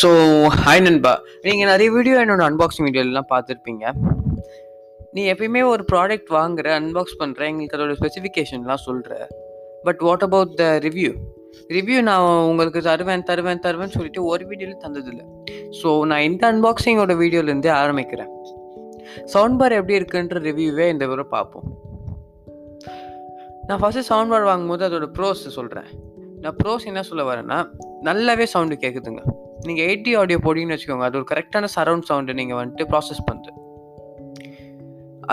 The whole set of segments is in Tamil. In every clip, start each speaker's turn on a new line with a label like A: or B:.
A: ஸோ ஹாய் நண்பா. நீங்கள் நிறைய வீடியோ என்னோட அன்பாக்சிங் வீடியோலாம் பார்த்துருப்பீங்க. நீ எப்பயுமே ஒரு ப்ராடக்ட் வாங்குற அன்பாக்ஸ் பண்ணுற எங்களுக்கு அதோட ஸ்பெசிஃபிகேஷன்லாம் சொல்கிற but what about the review review நான் உங்களுக்கு தருவேன் தருவேன் தருவேன்னு சொல்லிட்டு ஒரு வீடியோவில் தந்ததில்லை. ஸோ நான் இந்த அன்பாக்சிங்கோட வீடியோலேருந்தே ஆரம்பிக்கிறேன். சவுண்ட் பார் எப்படி இருக்குன்ற ரிவ்யூவே இந்த விவரம் பார்ப்போம். நான் ஃபஸ்ட்டு சவுண்ட் பார் வாங்கும்போது அதோட ப்ரோஸ் சொல்கிறேன் நான் ப்ரோஸ் என்ன சொல்ல வரேன்னா நல்லாவே சவுண்டு கேட்குதுங்க நீங்கள் எயிட்டி ஆடியோ போட்டிங்கன்னு வச்சுக்கோங்க அது ஒரு கரெக்டான சரவுண்ட் சவுண்டு நீங்கள் வந்துட்டு ப்ராசஸ் பண்ணுது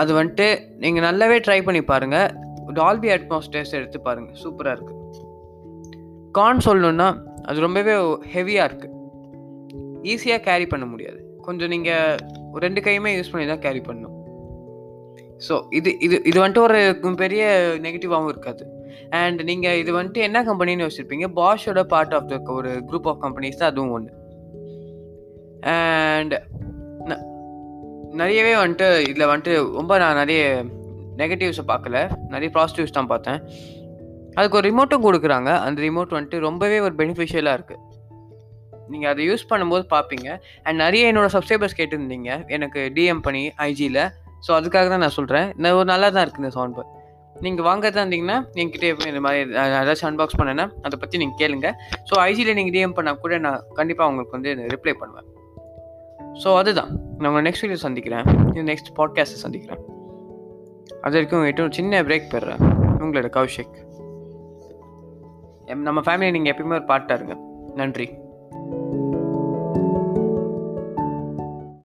A: அது வந்துட்டு நீங்கள் நல்லாவே ட்ரை பண்ணி பாருங்கள் டால்பி அட்மாஸ்டர்ஸ் எடுத்து பாருங்கள் சூப்பராக இருக்குது கான் சொல்லணுன்னா அது ரொம்பவே ஹெவியாக இருக்குது ஈஸியாக கேரி பண்ண முடியாது. கொஞ்சம் நீங்கள் ரெண்டு கையுமே யூஸ் பண்ணி தான் கேரி பண்ணணும். ஸோ இது இது இது வந்துட்டு ஒரு பெரிய நெகட்டிவாகவும் இருக்காது. அண்ட் நீங்கள் இது வந்துட்டு என்ன கம்பெனின்னு வச்சுருப்பீங்க பாஷோட பார்ட் ஆஃப் த ஒரு குரூப் ஆஃப் கம்பெனிஸ் தான் அதுவும் ஒன்று அண்ட் நிறையவே வந்துட்டு இதில் வந்துட்டு ரொம்ப நான் நிறைய நெகட்டிவ்ஸை பார்க்கல. நிறைய பாசிட்டிவ்ஸ் தான் பார்த்தேன். அதுக்கு ஒரு ரிமோட்டும் கொடுக்குறாங்க. அந்த ரிமோட் வந்துட்டு ரொம்பவே ஒரு பெனிஃபிஷியலாக இருக்குது நீங்கள் அதை யூஸ் பண்ணும்போது பார்ப்பீங்க. அண்ட் நிறைய என்னோட சப்ஸ்கிரைபர்ஸ் கேட்டிருந்தீங்க. எனக்கு டிஎம் பண்ணி ஐஜியில் ஸோ அதுக்காக தான் நான் சொல்கிறேன் நான் ஒரு நல்லா தான் இருக்குது இந்த சவுண்ட் பார் நீங்கள் வாங்கறதா இருந்தீங்கன்னா என்கிட்ட இந்த மாதிரி ஏதாச்சும் அன்பாக்ஸ் பண்ணேன்னா அதை பற்றி நீங்கள் கேளுங்க. ஸோ ஐசியில் நீங்கள் டிஎம் பண்ணால் கூட நான் கண்டிப்பாக உங்களுக்கு வந்து ரிப்ளை பண்ணுவேன். ஸோ அதுதான். நான் உங்களை நெக்ஸ்ட் வீடியோ சந்திக்கிறேன். நெக்ஸ்ட் பாட்காஸ்ட்டை சந்திக்கிறேன். அது வரைக்கும் எட்டும் சின்ன பிரேக் பெறுறேன் உங்களோட கௌஷிக். நம்ம ஃபேமிலி நீங்கள் எப்பயுமே ஒரு பாட்டாக இருங்க. நன்றி.